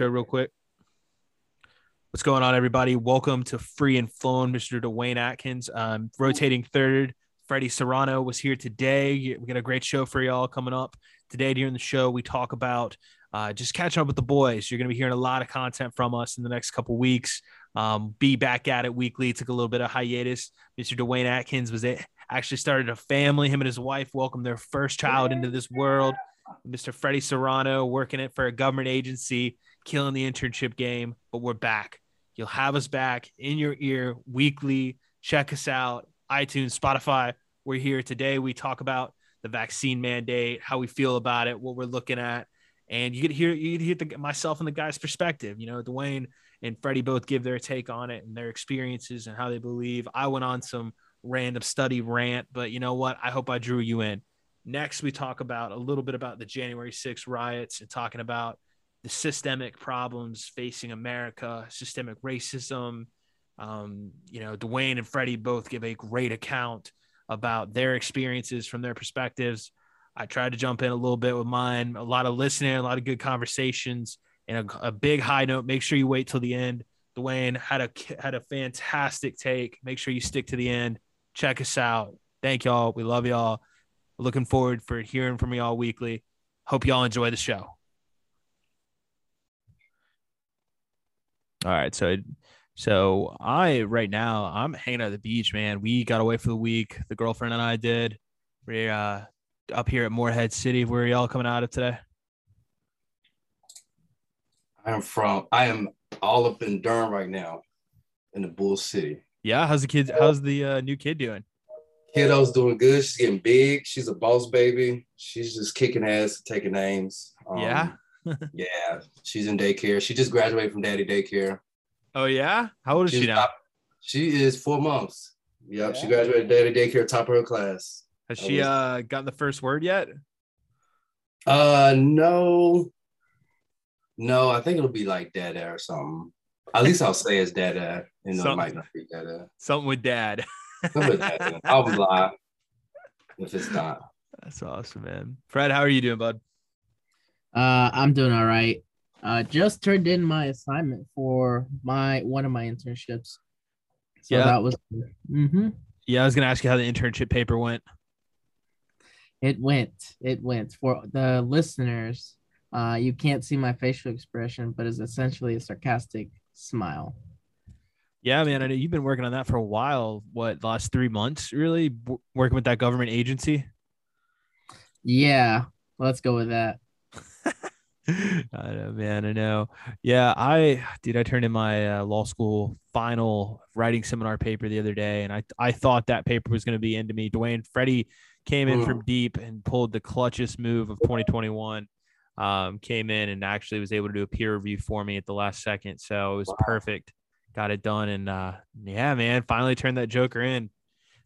intro real quick. What's going on, everybody? Welcome to Free and Flown, Mr. Dwayne Atkins. Um, rotating third, Freddie Serrano was here today. We got a great show for y'all coming up today. During the show, we talk about uh, just catching up with the boys. You're going to be hearing a lot of content from us in the next couple weeks. Um, be back at it weekly. Took a little bit of hiatus. Mr. Dwayne Atkins was it actually started a family. Him and his wife welcomed their first child into this world. Mr. Freddie Serrano working it for a government agency, killing the internship game. But we're back. You'll have us back in your ear weekly. Check us out, iTunes, Spotify. We're here today. We talk about the vaccine mandate, how we feel about it, what we're looking at, and you get hear you get hear the, myself and the guy's perspective. You know, Dwayne and Freddie both give their take on it and their experiences and how they believe. I went on some random study rant, but you know what? I hope I drew you in. Next, we talk about a little bit about the January 6 riots and talking about the systemic problems facing America, systemic racism. Um, you know, Dwayne and Freddie both give a great account about their experiences from their perspectives. I tried to jump in a little bit with mine, a lot of listening, a lot of good conversations, and a, a big high note. Make sure you wait till the end. Dwayne had a had a fantastic take. Make sure you stick to the end. Check us out. Thank y'all. We love y'all. Looking forward for hearing from y'all weekly. Hope y'all enjoy the show. All right, so so I right now I'm hanging out at the beach, man. We got away for the week. The girlfriend and I did. We're uh, up here at Morehead City. Where are y'all coming out of today? I am from. I am all up in Durham right now, in the Bull City. Yeah, how's the kid? How's the uh, new kid doing? Kiddo's doing good. She's getting big. She's a boss baby. She's just kicking ass, taking names. Um, yeah. yeah. She's in daycare. She just graduated from daddy daycare. Oh yeah. How old is She's she now? Top, she is four months. Yep. Yeah. She graduated daddy daycare, top of her class. Has she was, uh gotten the first word yet? Uh no. No, I think it'll be like dada or something. At least I'll say it's dada. You know, it might not be dada. Something with dad. something with dad. I'll lie if it's not. That's awesome, man. Fred, how are you doing, bud? Uh, I'm doing all right. Uh, just turned in my assignment for my one of my internships. So yeah. that was. Mm-hmm. Yeah, I was gonna ask you how the internship paper went. It went. It went for the listeners. Uh, you can't see my facial expression, but it's essentially a sarcastic smile. Yeah, man. I know you've been working on that for a while. What last three months? Really working with that government agency? Yeah, let's go with that. I know, man. I know. Yeah, I did. I turned in my uh, law school final writing seminar paper the other day, and I I thought that paper was going to be into me. Dwayne Freddie came in from deep and pulled the clutchest move of 2021. Um, came in and actually was able to do a peer review for me at the last second, so it was wow. perfect. Got it done, and uh, yeah, man, finally turned that Joker in.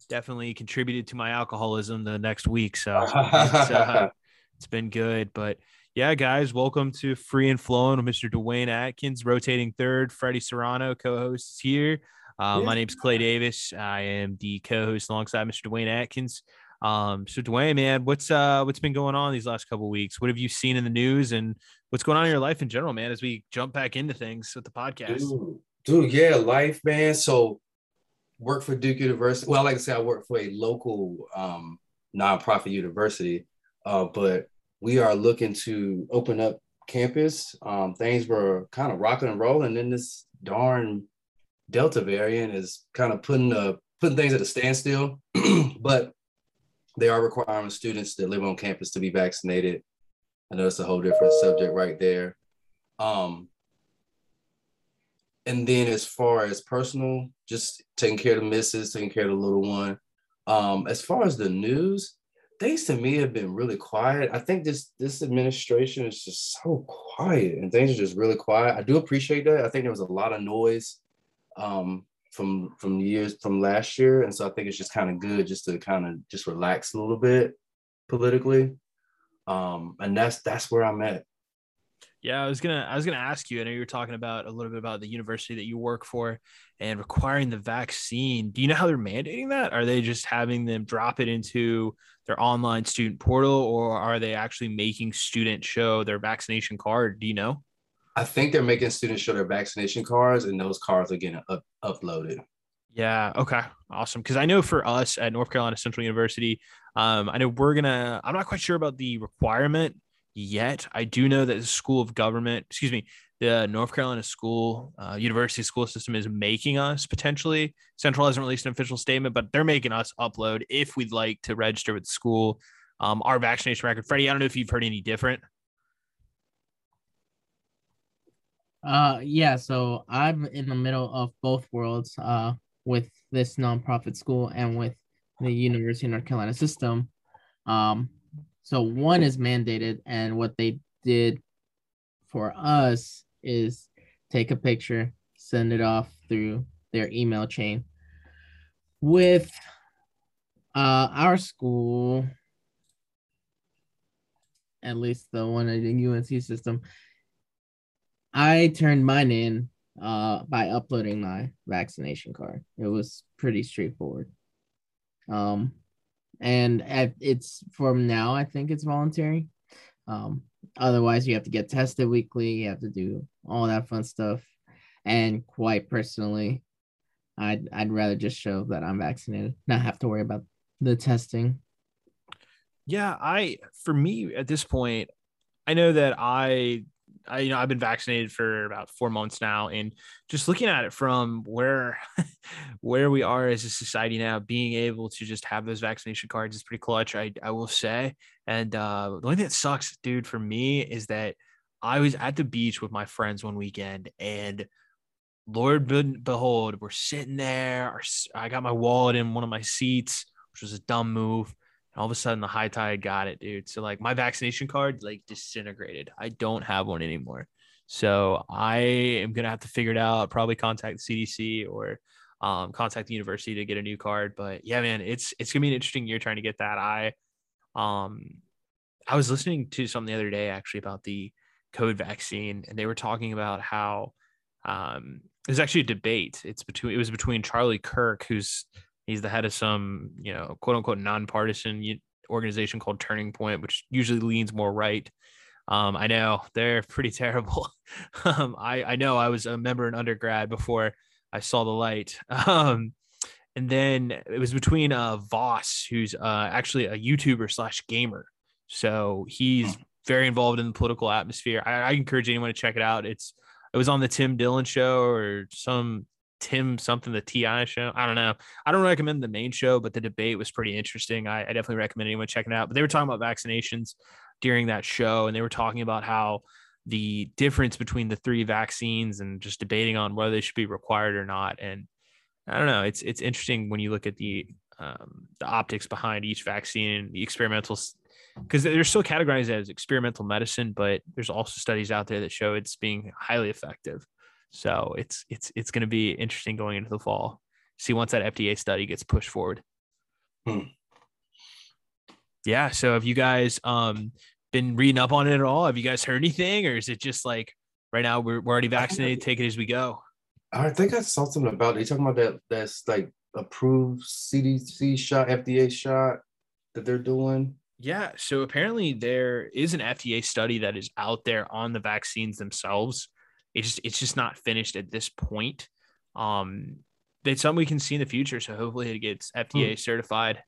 Definitely contributed to my alcoholism the next week, so it's, uh, it's been good, but yeah, guys, welcome to Free and Flowing with Mr. Dwayne Atkins, rotating third. Freddie Serrano, co-host here. Uh, yeah. My name's Clay Davis. I am the co-host alongside Mr. Dwayne Atkins. Um, so Dwayne, man, what's uh what's been going on these last couple weeks? What have you seen in the news, and what's going on in your life in general, man? As we jump back into things with the podcast. Dude, dude yeah, life, man. So work for Duke University. Well, like I said, I work for a local um nonprofit university, uh, but we are looking to open up campus. Um, things were kind of rocking and rolling, and then this darn Delta variant is kind of putting uh, putting things at a standstill. but they are requiring students that live on campus to be vaccinated. I know that's a whole different subject right there. Um, and then as far as personal, just taking care of the missus, taking care of the little one. Um, as far as the news, things to me have been really quiet. I think this this administration is just so quiet and things are just really quiet. I do appreciate that. I think there was a lot of noise um, from from years from last year, and so I think it's just kind of good just to kind of just relax a little bit politically. Um, and that's that's where I'm at. Yeah, I was gonna I was gonna ask you. I know you were talking about a little bit about the university that you work for and requiring the vaccine. Do you know how they're mandating that? Are they just having them drop it into their online student portal, or are they actually making students show their vaccination card? Do you know? I think they're making students show their vaccination cards, and those cards are getting up, uploaded. Yeah. Okay. Awesome. Because I know for us at North Carolina Central University, um, I know we're gonna. I'm not quite sure about the requirement yet. I do know that the School of Government, excuse me, the North Carolina school, uh, university school system is making us potentially. Central hasn't released an official statement, but they're making us upload if we'd like to register with school um, our vaccination record. Freddie, I don't know if you've heard any different. Uh, yeah. So I'm in the middle of both worlds. Uh, with this nonprofit school and with the University of North Carolina system. Um, so one is mandated, and what they did for us is take a picture, send it off through their email chain. With uh, our school, at least the one in the UNC system, I turned mine in uh, by uploading my vaccination card. It was pretty straightforward. Um, and at, it's from now, I think it's voluntary. Um, otherwise, you have to get tested weekly, you have to do all that fun stuff. And quite personally, I'd, I'd rather just show that I'm vaccinated, not have to worry about the testing. Yeah, I, for me at this point, I know that I I, you know, I've been vaccinated for about four months now, and just looking at it from where where we are as a society now, being able to just have those vaccination cards is pretty clutch. I I will say, and uh, the only thing that sucks, dude, for me is that I was at the beach with my friends one weekend, and Lord behold, we're sitting there. I got my wallet in one of my seats, which was a dumb move all of a sudden the high tide got it, dude. So like my vaccination card like disintegrated. I don't have one anymore. So I am gonna have to figure it out. Probably contact the CDC or um, contact the university to get a new card. But yeah, man, it's it's gonna be an interesting year trying to get that. I um I was listening to something the other day actually about the COVID vaccine, and they were talking about how um there's actually a debate. It's between it was between Charlie Kirk, who's He's the head of some, you know, quote unquote nonpartisan organization called Turning Point, which usually leans more right. Um, I know they're pretty terrible. um, I, I know I was a member in undergrad before I saw the light. Um, and then it was between uh, Vaush, who's uh, actually a YouTuber slash gamer. So he's hmm. very involved in the political atmosphere. I, I encourage anyone to check it out. It's it was on the Tim Dillon show or some Tim something the TI show. I don't know. I don't recommend the main show, but the debate was pretty interesting. I, I definitely recommend anyone checking it out. But they were talking about vaccinations during that show, and they were talking about how the difference between the three vaccines and just debating on whether they should be required or not. And I don't know. It's it's interesting when you look at the um, the optics behind each vaccine, and the experimental, because they're still categorized as experimental medicine, but there's also studies out there that show it's being highly effective. So it's it's it's going to be interesting going into the fall. See once that FDA study gets pushed forward. Hmm. Yeah. So have you guys um been reading up on it at all? Have you guys heard anything, or is it just like right now we're, we're already vaccinated? Take it as we go. I think I saw something about it. You talking about that that's like approved CDC shot, FDA shot that they're doing. Yeah. So apparently there is an FDA study that is out there on the vaccines themselves it's just it's just not finished at this point. Um, it's something we can see in the future. So hopefully it gets FDA hmm. certified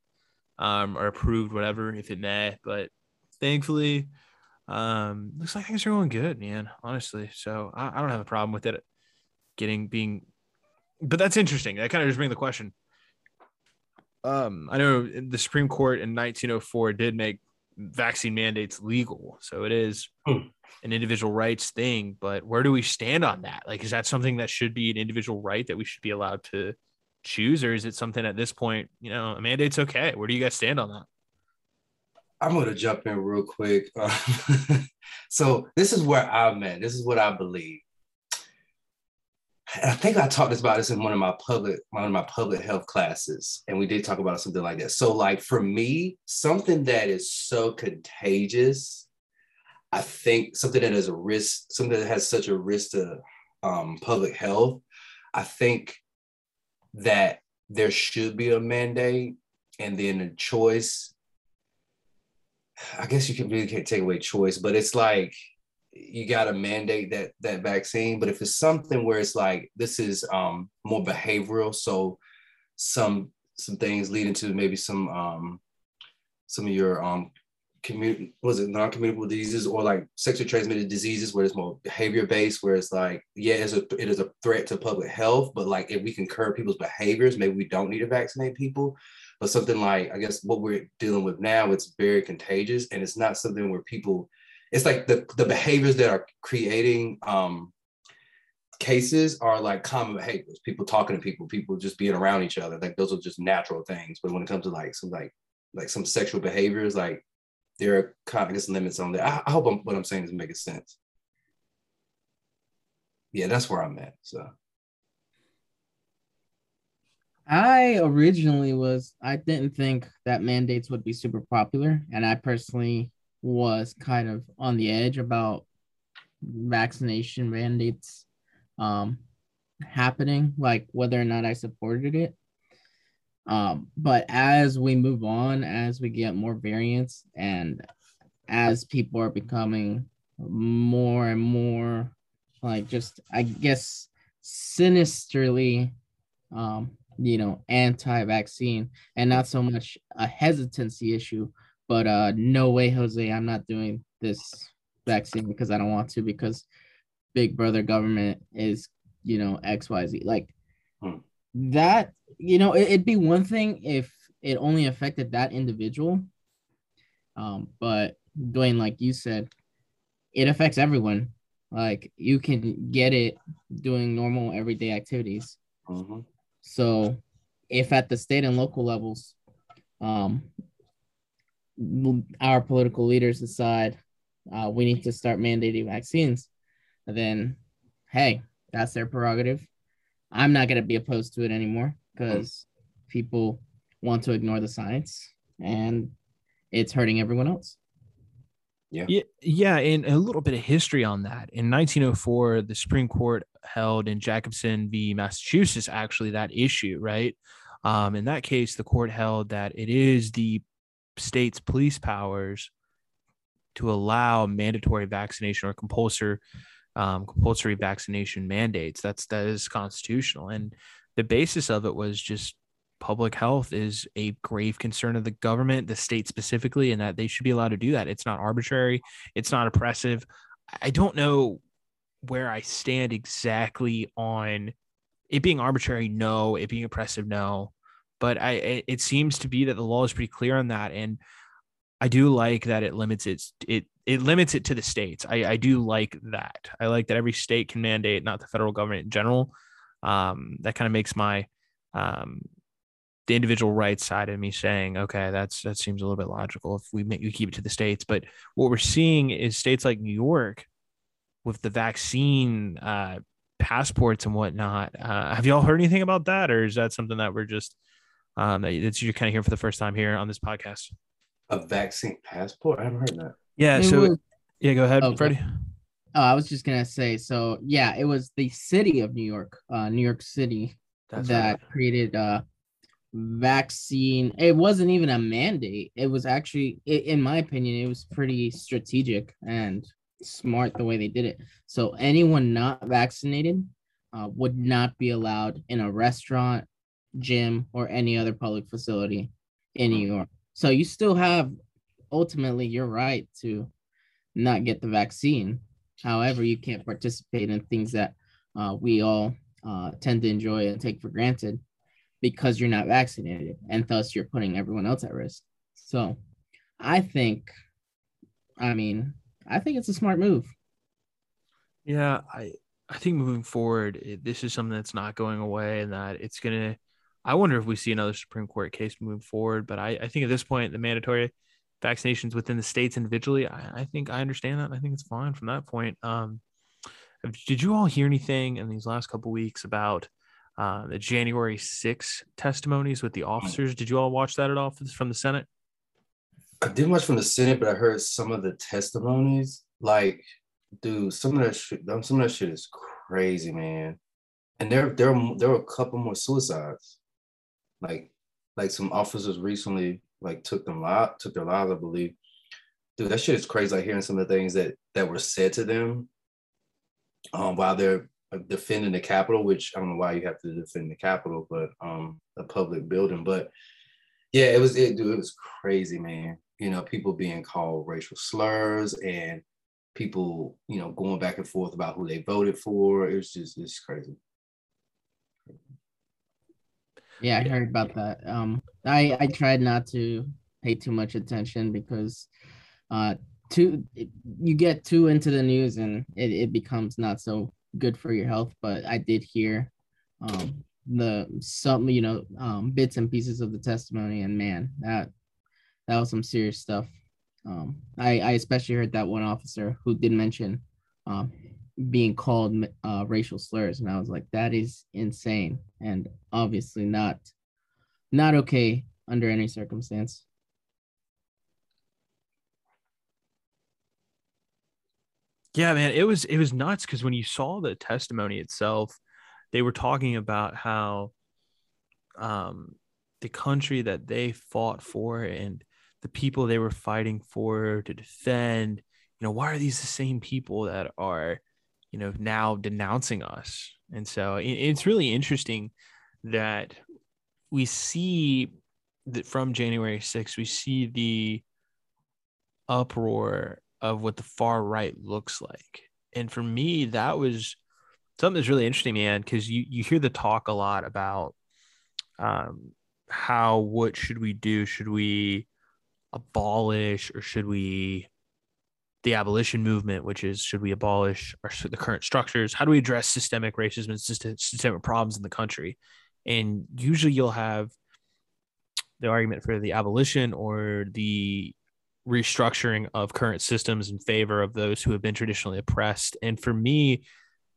um, or approved, whatever, if it may. But thankfully, um, looks like things are going good, man. Honestly, so I, I don't have a problem with it getting being. But that's interesting. That kind of just brings the question. Um, I know the Supreme Court in 1904 did make vaccine mandates legal, so it is hmm an individual rights thing, but where do we stand on that? Like, is that something that should be an individual right that we should be allowed to choose, or is it something at this point, you know, a mandate's okay? Where do you guys stand on that? I'm going to jump in real quick. so this is where I'm at. This is what I believe. And I think I talked about this in one of my public one of my public health classes, and we did talk about something like that. So, like for me, something that is so contagious I think something that is a risk, something that has such a risk to um, public health, I think that there should be a mandate and then a choice. I guess you can really can't take away choice, but it's like you got to mandate that that vaccine. But if it's something where it's like this is um, more behavioral, so some some things leading to maybe some um, some of your um, commun- was it non-communicable diseases or like sexually transmitted diseases where it's more behavior based, where it's like yeah, it's a it is a threat to public health, but like if we can curb people's behaviors, maybe we don't need to vaccinate people. But something like I guess what we're dealing with now, it's very contagious, and it's not something where people it's like the, the behaviors that are creating um, cases are like common behaviors. People talking to people people just being around each other. Like those are just natural things. But when it comes to like some like like some sexual behaviors like there are kind of guess limits on that. I, I hope I'm, what i'm saying is making sense. Yeah that's where i'm at so. I originally was I didn't think that mandates would be super popular and I personally was kind of on the edge about vaccination mandates um, happening, like whether or not I supported it. Um, but as we move on, as we get more variants, and as people are becoming more and more like just, I guess, sinisterly, um, you know, anti vaccine and not so much a hesitancy issue, but uh, no way, Jose, I'm not doing this vaccine because I don't want to because Big Brother government is, you know, X Y Z. Like hmm. that, you know, it, would be one thing if it only affected that individual. Um, but Dwayne, like you said, it affects everyone. Like you can get it doing normal everyday activities. Mm-hmm. So if at the state and local levels, um, our political leaders decide uh, we need to start mandating vaccines, then hey, that's their prerogative. I'm not going to be opposed to it anymore because people want to ignore the science and it's hurting everyone else. Yeah. yeah. Yeah. And a little bit of history on that. In 1904, the Supreme Court held in Jacobson v. Massachusetts, actually, that issue, right? Um, in that case, the court held that it is the states' police powers to allow mandatory vaccination or compulsory um, compulsory vaccination mandates. That's that is constitutional, and the basis of it was just public health is a grave concern of the government, the state specifically, and that they should be allowed to do that. It's not arbitrary. It's not oppressive. I don't know where I stand exactly on it being arbitrary. No, it being oppressive. No, but I it seems to be that the law is pretty clear on that, and I do like that it limits it it it limits it to the states. I I do like that. I like that every state can mandate, not the federal government in general. Um, that kind of makes my um the individual rights side of me saying, okay, that's that seems a little bit logical if we make you keep it to the states. But what we're seeing is states like New York with the vaccine uh, passports and whatnot. Uh, have y'all heard anything about that, or is that something that we're just um, that you're kind of hearing for the first time here on this podcast. A vaccine passport? I haven't heard that. Yeah. It so, was, yeah, go ahead, okay. Freddie. Oh, I was just gonna say. So, yeah, it was the city of New York, uh, New York City, That's that right. created a vaccine. It wasn't even a mandate. It was actually, in my opinion, it was pretty strategic and smart the way they did it. So, anyone not vaccinated uh, would not be allowed in a restaurant, gym, or any other public facility in New York. So you still have ultimately your right to not get the vaccine. However, you can't participate in things that uh, we all uh, tend to enjoy and take for granted because you're not vaccinated, and thus you're putting everyone else at risk. So, I think, I mean, I think it's a smart move. Yeah, I I think moving forward, it, this is something that's not going away, and that it's gonna I wonder if we see another Supreme Court case move forward. But I, I think at this point, the mandatory vaccinations within the states individually, I, I think I understand that. I think it's fine from that point. Um, did you all hear anything in these last couple weeks about uh, the January 6 testimonies with the officers? Did you all watch that at all from the Senate? I didn't watch from the Senate, but I heard some of the testimonies. Like, dude, some of that shit, some of that shit is crazy, man. And there, there, there were a couple more suicides like like some officers recently like took them live took their lives, I believe. dude, that shit is crazy. Like hearing some of the things that that were said to them um, while they're uh, defending the Capitol, which I don't know why you have to defend the Capitol, but um, a public building. But yeah, it was it, dude, it was crazy, man. You know, people being called racial slurs and people, you know, going back and forth about who they voted for. It was just it's crazy. Yeah, I heard about that. Um, I I tried not to pay too much attention because, uh, too you get too into the news and it, it becomes not so good for your health. But I did hear, um, the some you know um bits and pieces of the testimony and man that that was some serious stuff. Um, I I especially heard that one officer who did mention, um, being called uh, racial slurs and i was like that is insane and obviously not not okay under any circumstance. Yeah man it was it was nuts because when you saw the testimony itself they were talking about how um the country that they fought for and the people they were fighting for to defend you know why are these the same people that are you know, now denouncing us. And so it's really interesting that we see that from January 6th, we see the uproar of what the far right looks like. And for me, that was something that's really interesting, man, because you, you hear the talk a lot about um, how, what should we do? Should we abolish or should we the abolition movement, which is should we abolish our, the current structures? How do we address systemic racism and systemic problems in the country? And usually you'll have the argument for the abolition or the restructuring of current systems in favor of those who have been traditionally oppressed. And for me,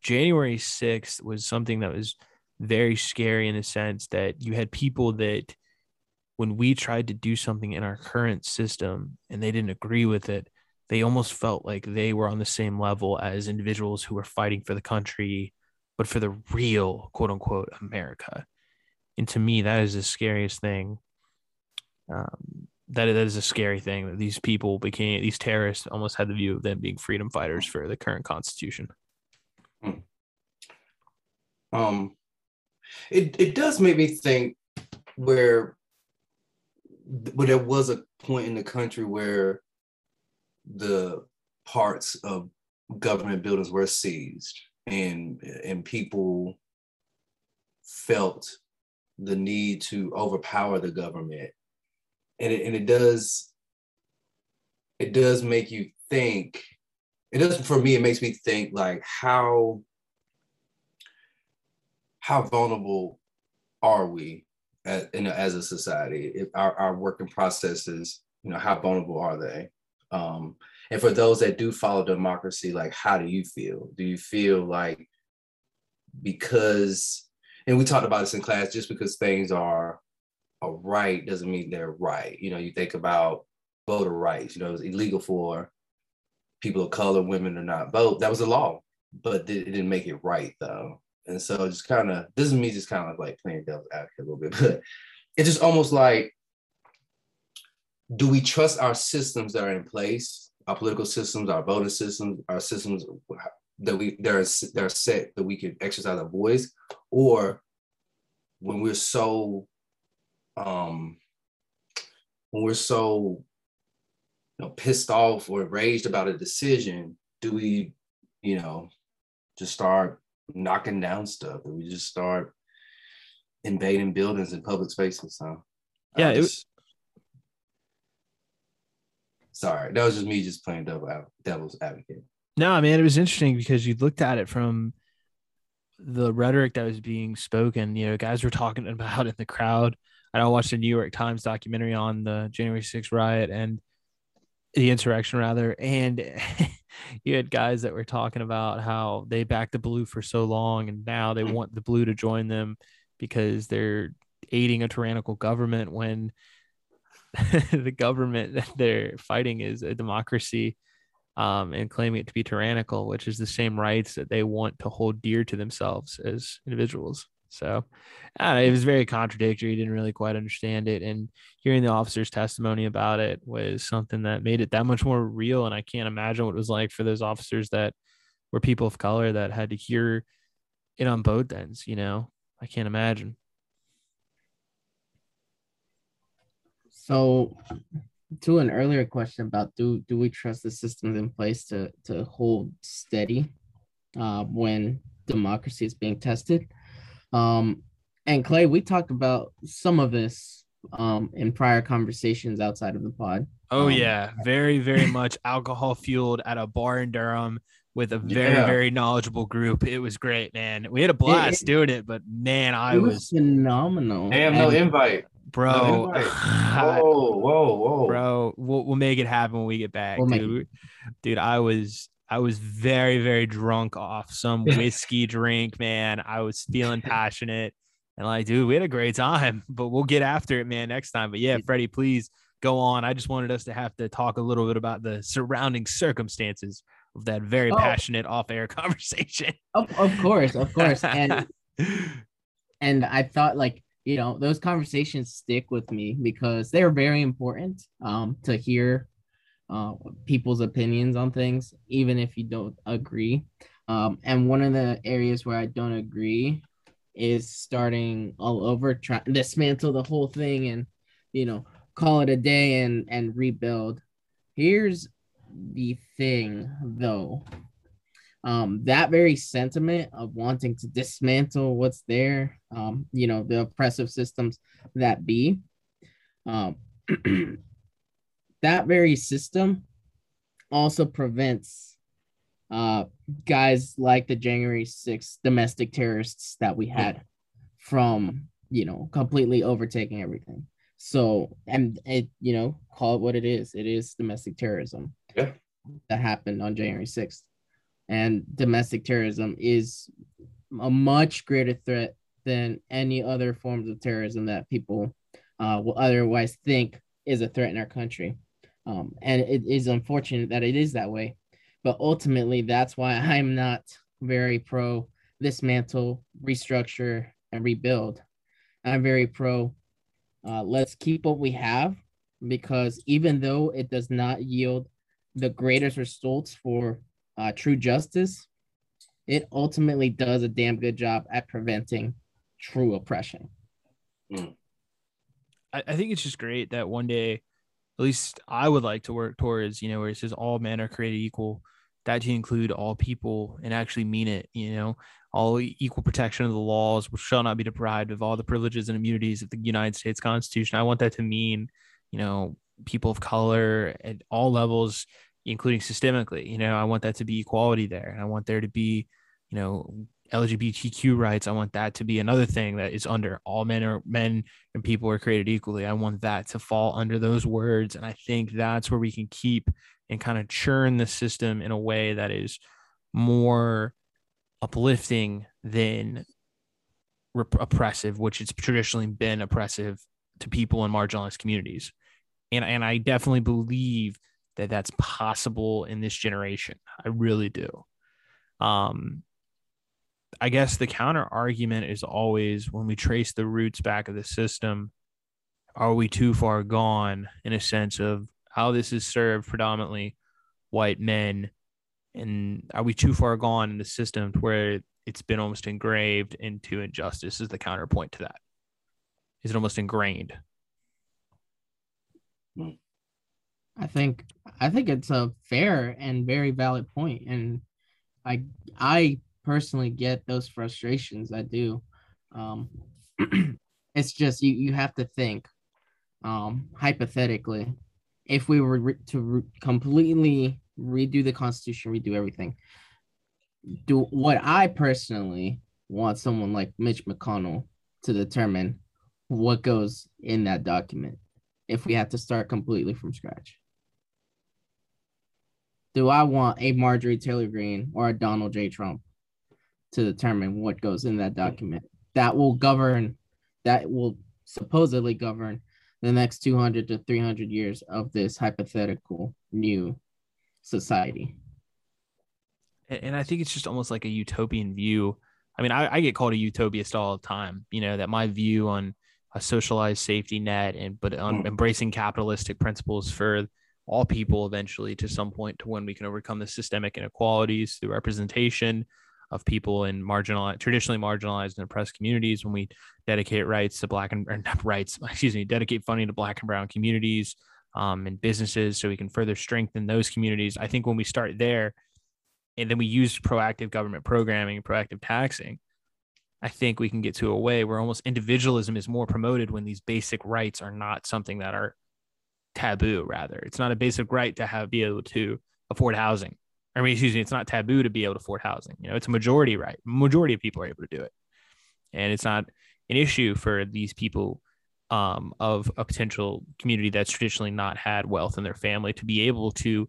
January 6th was something that was very scary in the sense that you had people that when we tried to do something in our current system and they didn't agree with it, they almost felt like they were on the same level as individuals who were fighting for the country, but for the real quote unquote America. And to me, that is the scariest thing. Um, that, that is a scary thing that these people became, these terrorists almost had the view of them being freedom fighters for the current constitution. Hmm. Um, it, it does make me think where, where there was a point in the country where the parts of government buildings were seized and and people felt the need to overpower the government. And it, and it does it does make you think it does for me it makes me think like how how vulnerable are we as, in a, as a society? If our, our working processes you know how vulnerable are they um, and for those that do follow democracy, like how do you feel? Do you feel like because and we talked about this in class, just because things are are right doesn't mean they're right. You know, you think about voter rights, you know, it was illegal for people of color, women to not vote. That was a law, but it didn't make it right though. And so just kind of this is me just kind of like playing devil's advocate a little bit, but it's just almost like do we trust our systems that are in place, our political systems, our voting systems, our systems that we they're they're set that we can exercise our voice, or when we're so um when we're so you know pissed off or enraged about a decision, do we, you know, just start knocking down stuff? Do we just start invading buildings and public spaces? So yeah, just, Sorry, that was just me just playing devil, devil's advocate. No, I mean it was interesting because you looked at it from the rhetoric that was being spoken. You know, guys were talking about in the crowd. I watched a New York Times documentary on the January 6th riot and the insurrection, rather. And you had guys that were talking about how they backed the blue for so long and now they mm. want the blue to join them because they're aiding a tyrannical government when the government that they're fighting is a democracy um, and claiming it to be tyrannical, which is the same rights that they want to hold dear to themselves as individuals. So it was very contradictory. Didn't really quite understand it. And hearing the officer's testimony about it was something that made it that much more real. And I can't imagine what it was like for those officers that were people of color that had to hear it on both ends, you know. I can't imagine. So to an earlier question about do do we trust the systems in place to to hold steady uh, when democracy is being tested? Um, and clay we talked about some of this um, in prior conversations outside of the pod. Oh um, yeah. Very very much alcohol fueled at a bar in durham with a very Yeah. very knowledgeable group. It was great man. We had a blast it- doing it but man i it was, was phenomenal. Damn, no And- invite. Bro invite. Whoa, whoa, whoa. bro we'll, we'll make it happen when we get back We'll make dude. Dude i was i was very very drunk off some whiskey drink man. I was feeling passionate. And like dude we had a great time but we'll get after it man next time. But yeah freddie please go on. I just wanted us to have to talk a little bit about the surrounding circumstances of that very Oh. passionate off-air conversation. Of, of course of course. And and I thought like you know those conversations stick with me because they're very important um to hear uh people's opinions on things even if you don't agree. Um and one of the areas where I don't agree is starting all over try dismantle the whole thing and you know call it a day and and rebuild. Here's the thing though um, that very sentiment of wanting to dismantle what's there, um, you know, the oppressive systems that be, um, that very system also prevents uh, guys like the January 6th domestic terrorists that we had from, you know, completely overtaking everything. So, and it, you know, call it what it is. It is domestic terrorism Yeah. that happened on January 6th and domestic terrorism is a much greater threat than any other forms of terrorism that people uh, will otherwise think is a threat in our country. Um, and it is unfortunate that it is that way. But ultimately, that's why I'm not very pro dismantle, restructure, and rebuild. I'm very pro uh, let's keep what we have because even though it does not yield the greatest results for uh, true justice, it ultimately does a damn good job at preventing true oppression. I, I think it's just great that one day, at least I would like to work towards, you know, where it says all men are created equal, that to include all people and actually mean it, you know, all equal protection of the laws, shall not be deprived of all the privileges and immunities of the United States Constitution. I want that to mean, you know, people of color at all levels, including systemically, you know, I want that to be equality there. And I want there to be, you know, LGBTQ rights. I want that to be another thing that is under all men are men and people are created equally. I want that to fall under those words. And I think that's where we can keep and kind of churn the system in a way that is more uplifting than rep- oppressive, which it's traditionally been oppressive to people in marginalized communities. And, and I definitely believe that that's possible in this generation. I really do. Um, I guess the counter argument is always when we trace the roots back of the system, are we too far gone in a sense of how this is served predominantly white men? And are we too far gone in the system where it's been almost engraved into injustice? Is the counterpoint to that? Is it almost ingrained? I think I think it's a fair and very valid point, and I I personally get those frustrations. I do. Um, it's just you you have to think um, hypothetically if we were re- to re- completely redo the Constitution, redo everything. Do what I personally want someone like Mitch McConnell to determine what goes in that document if we have to start completely from scratch. Do I want a Marjorie Taylor Greene or a Donald J. Trump to determine what goes in that document that will govern, that will supposedly govern the next 200 to 300 years of this hypothetical new society? And, I think it's just almost like a utopian view I mean, I, I get called a utopist all the time. You know that my view on a socialized safety net and but on Mm. embracing capitalistic principles for all people eventually to some point to when we can overcome the systemic inequalities through representation of people in marginalized traditionally marginalized and oppressed communities when we dedicate rights to black and rights excuse me dedicate funding to black and brown communities um, and businesses so we can further strengthen those communities. I think when we start there and then we use proactive government programming and proactive taxing I think we can get to a way where almost individualism is more promoted when these basic rights are not something that are taboo. Rather, it's not a basic right to have be able to afford housing. I mean, excuse me, it's not taboo to be able to afford housing. You know, it's a majority right. Majority of people are able to do it, and it's not an issue for these people um, of a potential community that's traditionally not had wealth in their family to be able to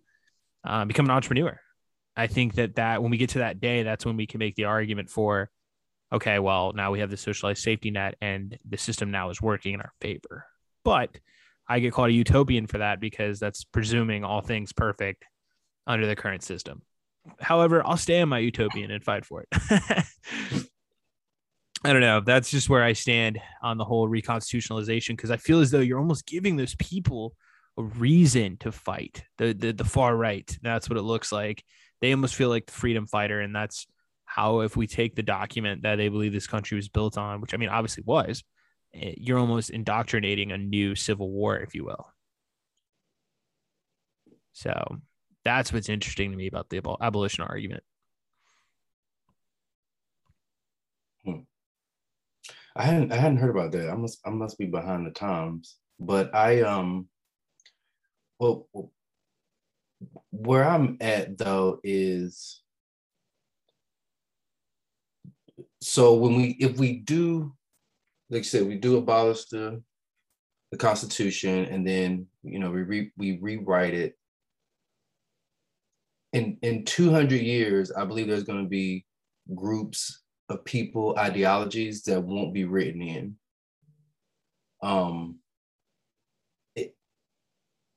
uh, become an entrepreneur. I think that that when we get to that day, that's when we can make the argument for okay, well, now we have the socialized safety net and the system now is working in our favor. But I get called a utopian for that because that's presuming all things perfect under the current system. However, I'll stay on my utopian and fight for it. I don't know. That's just where I stand on the whole reconstitutionalization because I feel as though you're almost giving those people a reason to fight the, the the far right. That's what it looks like. They almost feel like the freedom fighter, and that's how if we take the document that they believe this country was built on, which I mean obviously was, you're almost indoctrinating a new civil war, if you will. So that's what's interesting to me about the abol- abolition argument. I hadn't I hadn't heard about that. I must I must be behind the times. But I um well where I'm at though is so when we if we do like you said we do abolish the the constitution and then you know we re, we rewrite it. In in 200 years i believe there's going to be groups of people ideologies that won't be written in. Um it,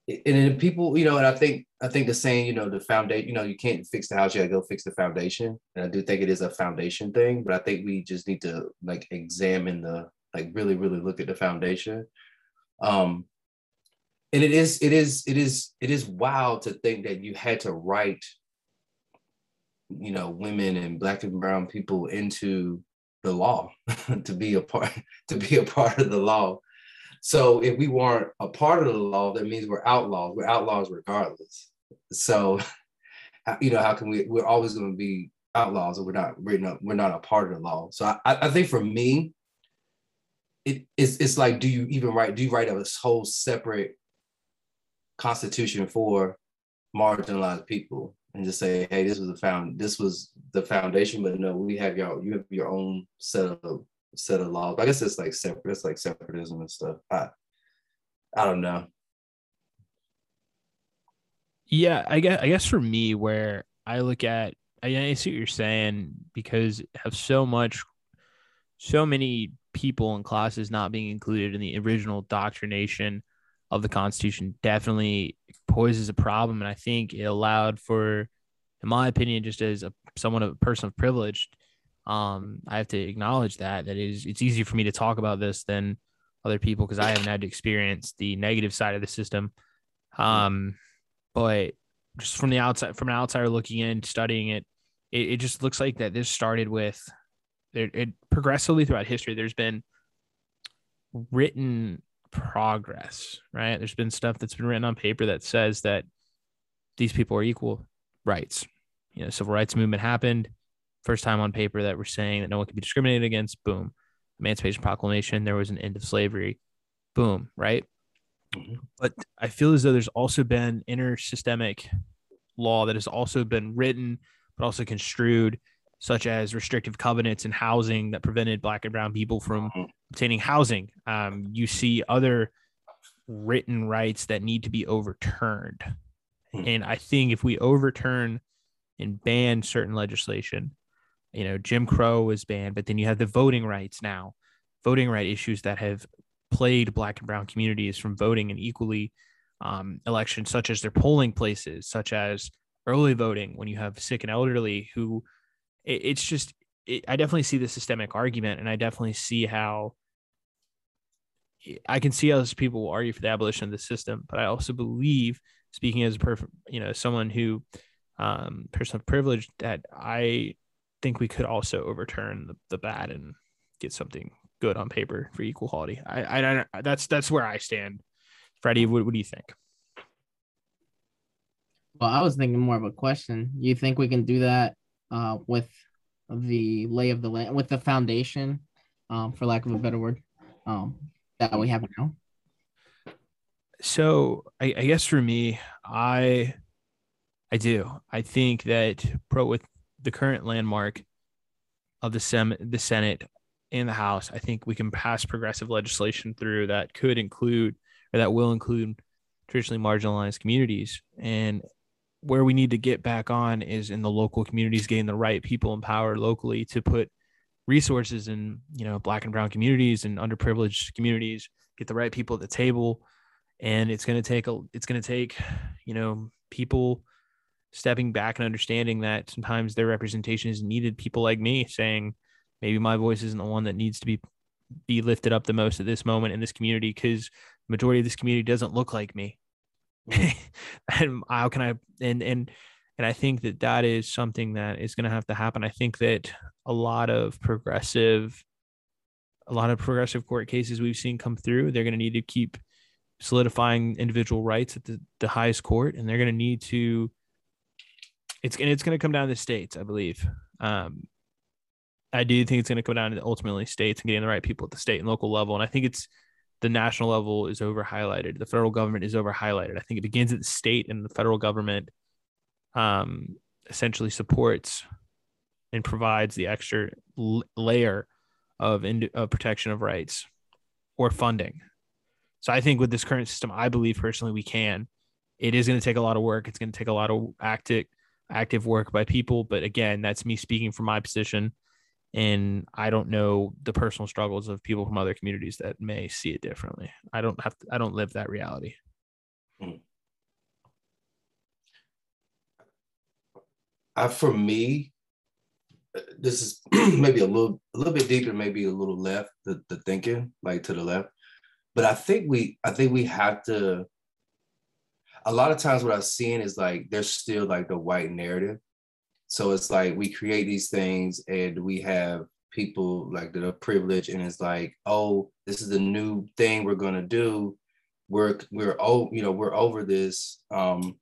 it- and then people you know and i think i think the saying you know the foundation you know you can't fix the house you gotta go fix the foundation. And i do think it is a foundation thing but i think we just need to like examine the like really really look at the foundation. Um and it is it is it is it is wild to think that you had to write you know women and black and brown people into the law to be a part to be a part of the law. So if we weren't a part of the law that means we're outlaws. We're outlaws regardless. So you know how can we we're always going to be outlaws and we're not we're not we're not a part of the law. So i i think for me it, it's, it's like do you even write do you write a whole separate constitution for marginalized people and just say, hey, this was the found this was the foundation, but no, we have your you have your own set of set of laws. I guess it's like separate, it's like separatism and stuff. I I don't know. Yeah, I guess I guess for me, where I look at, I see what you're saying because have so much, so many people and classes not being included in the original doctrination of the Constitution definitely poses a problem, and I think it allowed for, in my opinion, just as a someone of a person of privilege, um, I have to acknowledge that that is it's easier for me to talk about this than other people because I haven't had to experience the negative side of the system. Um, but just from the outside, from an outsider looking in, studying it, it, it just looks like that this started with there. It progressively throughout history, there's been written progress, right? There's been stuff that's been written on paper that says that these people are equal rights. You know, civil rights movement happened. First time on paper that we're saying that no one can be discriminated against. Boom. Emancipation Proclamation. There was an end of slavery. Boom. Right. Mhm. But I feel as though there's also been intersystemic law that has also been written, but also construed, such as restrictive covenants in housing that prevented Black and Brown people from Mhm. obtaining housing. Um, you see other written rights that need to be overturned. Hmm. And I think if we overturn and ban certain legislation, you know, Jim Crow was banned, but then you have the voting rights now, voting right issues that have plagued Black and Brown communities from voting in equally um, elections, such as their polling places, such as early voting when you have sick and elderly who it, it's just it, I definitely see the systemic argument, and I definitely see how I can see how people will argue for the abolition of the system, but I also believe, speaking as a perfect, you know, someone who, um, person of privilege, that I think we could also overturn the, the bad and get something good on paper for equal quality. I, I, I that's that's where I stand. Freddie, what, what do you think? Well, I was thinking more of a question. You think we can do that uh, with the lay of the land, with the foundation, um, for lack of a better word, um, that we have now? So I, I guess for me, I I do. I think that pro with the current landmark of the sem the Senate and the House, I think we can pass progressive legislation through that could include or that will include traditionally marginalized communities. And where we need to get back on is in the local communities, getting the right people in power locally to put resources in, you know, black and brown communities and underprivileged communities, get the right people at the table. And it's going to take a, it's going to take, you know, people stepping back and understanding that sometimes their representation is needed. People like me saying, maybe my voice isn't the one that needs to be be lifted up the most at this moment in this community because majority of this community doesn't look like me. Mm. and how can I and and and I think that that is something that is going to have to happen. I think that a lot of progressive a lot of progressive court cases we've seen come through, they're going to need to keep solidifying individual rights at the, the highest court and they're going to need to it's and it's going to come down to states, I believe. Um, I do think it's going to come down to ultimately states and getting the right people at the state and local level. And I think it's the national level is over highlighted. The federal government is over highlighted. I think it begins at the state and the federal government um, essentially supports and provides the extra l- layer of, ind- of protection of rights or funding. So I think with this current system, I believe personally we can. It is going to take a lot of work. It's going to take a lot of active active work by people. But again, that's me speaking from my position and I don't know the personal struggles of people from other communities that may see it differently. I don't have to, I don't live that reality. Hmm. I, for me, this is maybe a little a little bit deeper, maybe a little left the, the thinking, like to the left. But I think we I think we have to a lot of times what I've seen is like there's still like the white narrative so it's like we create these things and we have people like that are privileged and it's like, oh, this is the new thing we're gonna do. We're we're oh, you know, we're over this. Um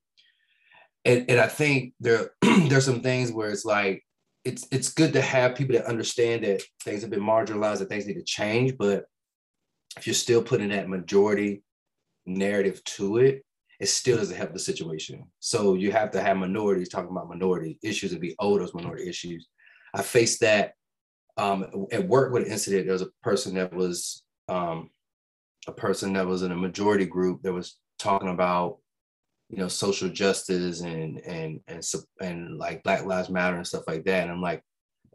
and, and I think there there's some things where it's like it's it's good to have people that understand that things have been marginalized, that things need to change, but if you're still putting that majority narrative to it, it still doesn't help the situation. So you have to have minorities talking about minority issues and be old those minority issues. I faced that um, at work with an incident. There was a person that was um, a person that was in a majority group that was talking about you know social justice and and and and like Black Lives Matter and stuff like that. And I'm like,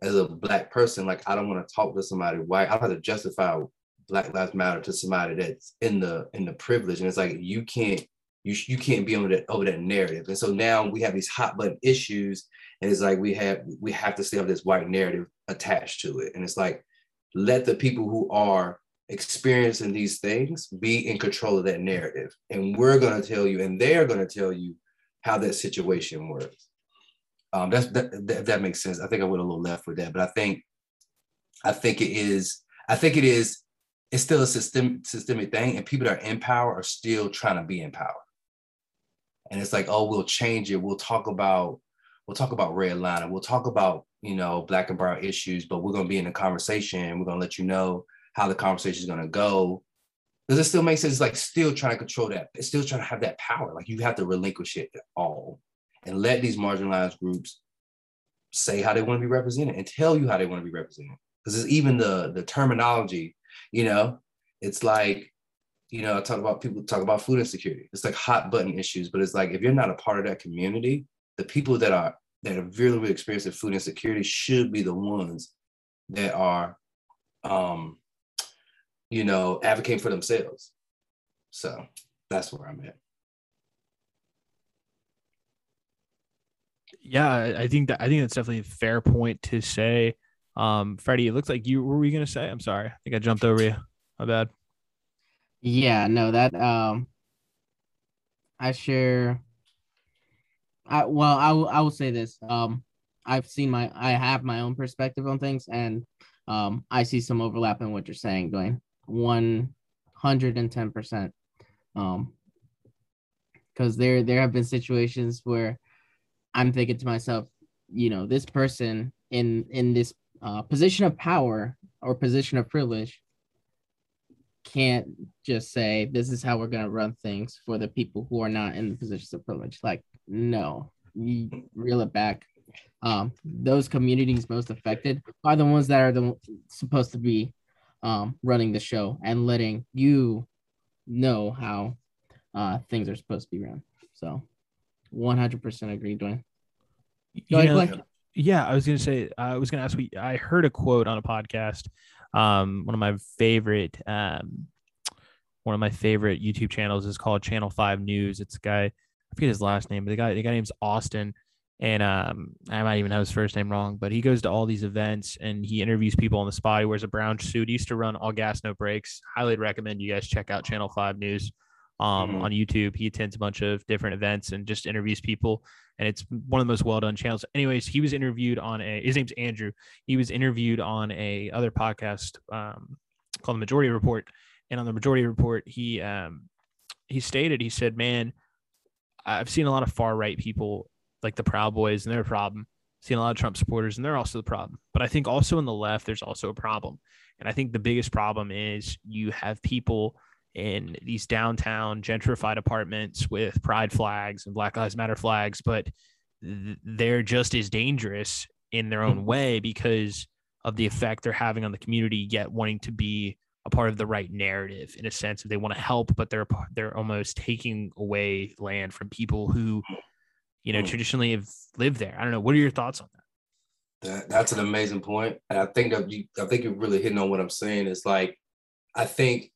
as a black person, like I don't want to talk to somebody white. I don't have to justify Black Lives Matter to somebody that's in the in the privilege. And it's like you can't you you can't be over that over that narrative. And so now we have these hot button issues, and it's like we have we have to still have this white narrative attached to it. And it's like let the people who are experiencing these things be in control of that narrative, and we're going to tell you, and they're going to tell you how that situation works. Um, that's that, that, that makes sense. I think I went a little left with that, but I think I think it is I think it is it's still a system systemic thing, and people that are in power are still trying to be in power and it's like oh we'll change it. We'll talk about we'll talk about red line we'll talk about you know black and brown issues but we're going to be in a conversation we're going to let you know how the conversation is going to go. Does it still make sense? It's like still trying to control that. It's still trying to have that power. Like you have to relinquish it all and let these marginalized groups say how they want to be represented and tell you how they want to be represented. Because it's even the the terminology you know it's like you know, I talk about people talk about food insecurity. It's like hot button issues, but it's like if you're not a part of that community, the people that are that are really, really experiencing food insecurity should be the ones that are um, you know, advocating for themselves. So that's where I'm at. Yeah, I think that I think that's definitely a fair point to say. Um, Freddie, it looks like you what were you gonna say? I'm sorry. I think I jumped over you. My bad. Yeah, no, that um I share I well I will I will say this. Um I've seen my I have my own perspective on things and um I see some overlap in what you're saying, Dwayne. One hundred and ten percent. Um because there there have been situations where I'm thinking to myself, you know, this person in in this uh, position of power or position of privilege can't just say this is how we're going to run things for the people who are not in the positions of privilege like no you reel it back um, those communities most affected are the ones that are the supposed to be um, running the show and letting you know how uh, things are supposed to be run so 100% agree Dwayne. Go ahead, know, yeah, I was gonna say I was gonna ask. We I heard a quote on a podcast. Um, one of my favorite um, one of my favorite YouTube channels is called Channel Five News. It's a guy I forget his last name, but the guy the guy name's Austin, and um, I might even have his first name wrong, but he goes to all these events and he interviews people on the spot. He wears a brown suit. He used to run all gas no brakes. Highly recommend you guys check out Channel Five News um, mm-hmm. on YouTube. He attends a bunch of different events and just interviews people, and it's one of the most well done channels. Anyways, he was interviewed on a his name's Andrew. He was interviewed on a other podcast um, called the Majority Report, and on the Majority Report, he um, he stated he said, "Man, I've seen a lot of far right people like the Proud Boys, and they're a problem." Seen a lot of Trump supporters, and they're also the problem. But I think also in the left, there's also a problem. And I think the biggest problem is you have people in these downtown gentrified apartments with pride flags and Black Lives Matter flags, but th- they're just as dangerous in their own hmm. way because of the effect they're having on the community, yet wanting to be a part of the right narrative in a sense that they want to help, but they're they're almost taking away land from people who, you know, hmm. traditionally have lived there. I don't know. What are your thoughts on that? That, that's an amazing point, and I think that you, I think you're really hitting on what I'm saying. Is like, I think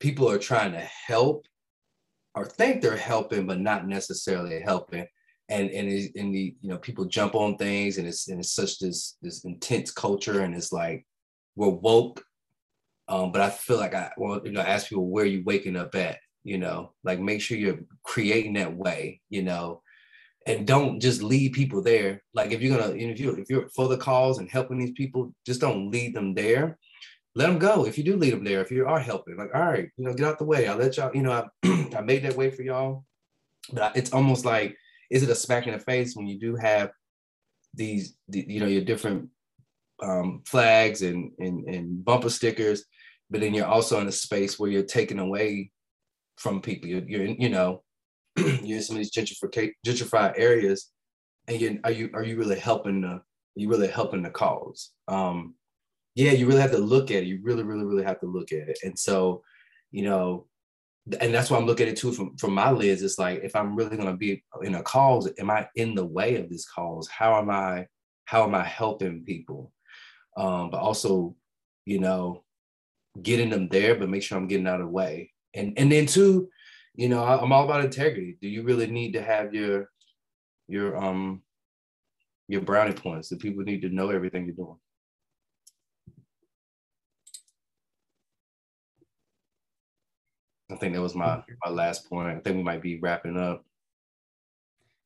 people are trying to help or think they're helping, but not necessarily helping. And and in the you know people jump on things, and it's and it's such this this intense culture, and it's like we're woke. Um, but I feel like I well you know ask people where you waking up at, you know, like make sure you're creating that way, you know, and don't just lead people there. Like if you're gonna if you if you're for the cause and helping these people, just don't lead them there let them go. If you do lead them there if you are helping like all right you know get out the way. I'll let y'all you know i, I made that way for y'all. But it's almost like is it a smack in the face when you do have these the, you know your different um, flags and, and and bumper stickers but then you're also in a space where you're taking away from people. You're, you're in, you know you're in some of these gentrified areas and you are you are you really helping the you really helping the cause? Um yeah, you really have to look at it. You really, really, really have to look at it. And so, you know, and that's why I'm looking at it too from, from my lens. It's like if I'm really gonna be in a cause, am I in the way of this cause? How am I, how am I helping people? Um, but also, you know, getting them there, but make sure I'm getting out of the way. And and then two, you know, I'm all about integrity. Do you really need to have your your um your brownie points? Do people need to know everything you're doing? I think that was my my last point. I think we might be wrapping up.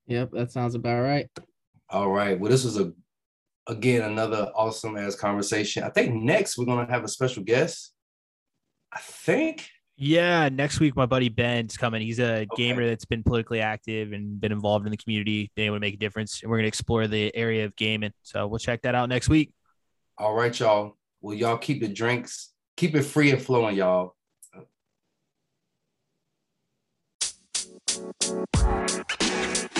Yep, that sounds about right. All right. Well, this was a again another awesome ass conversation. I think next we're gonna have a special guest. I think. Yeah, next week my buddy Ben's coming. He's a okay. gamer that's been politically active and been involved in the community, been able to make a difference. And we're gonna explore the area of gaming. So we'll check that out next week. All right, y'all. Well, y'all keep the drinks, keep it free and flowing, y'all. Thank you.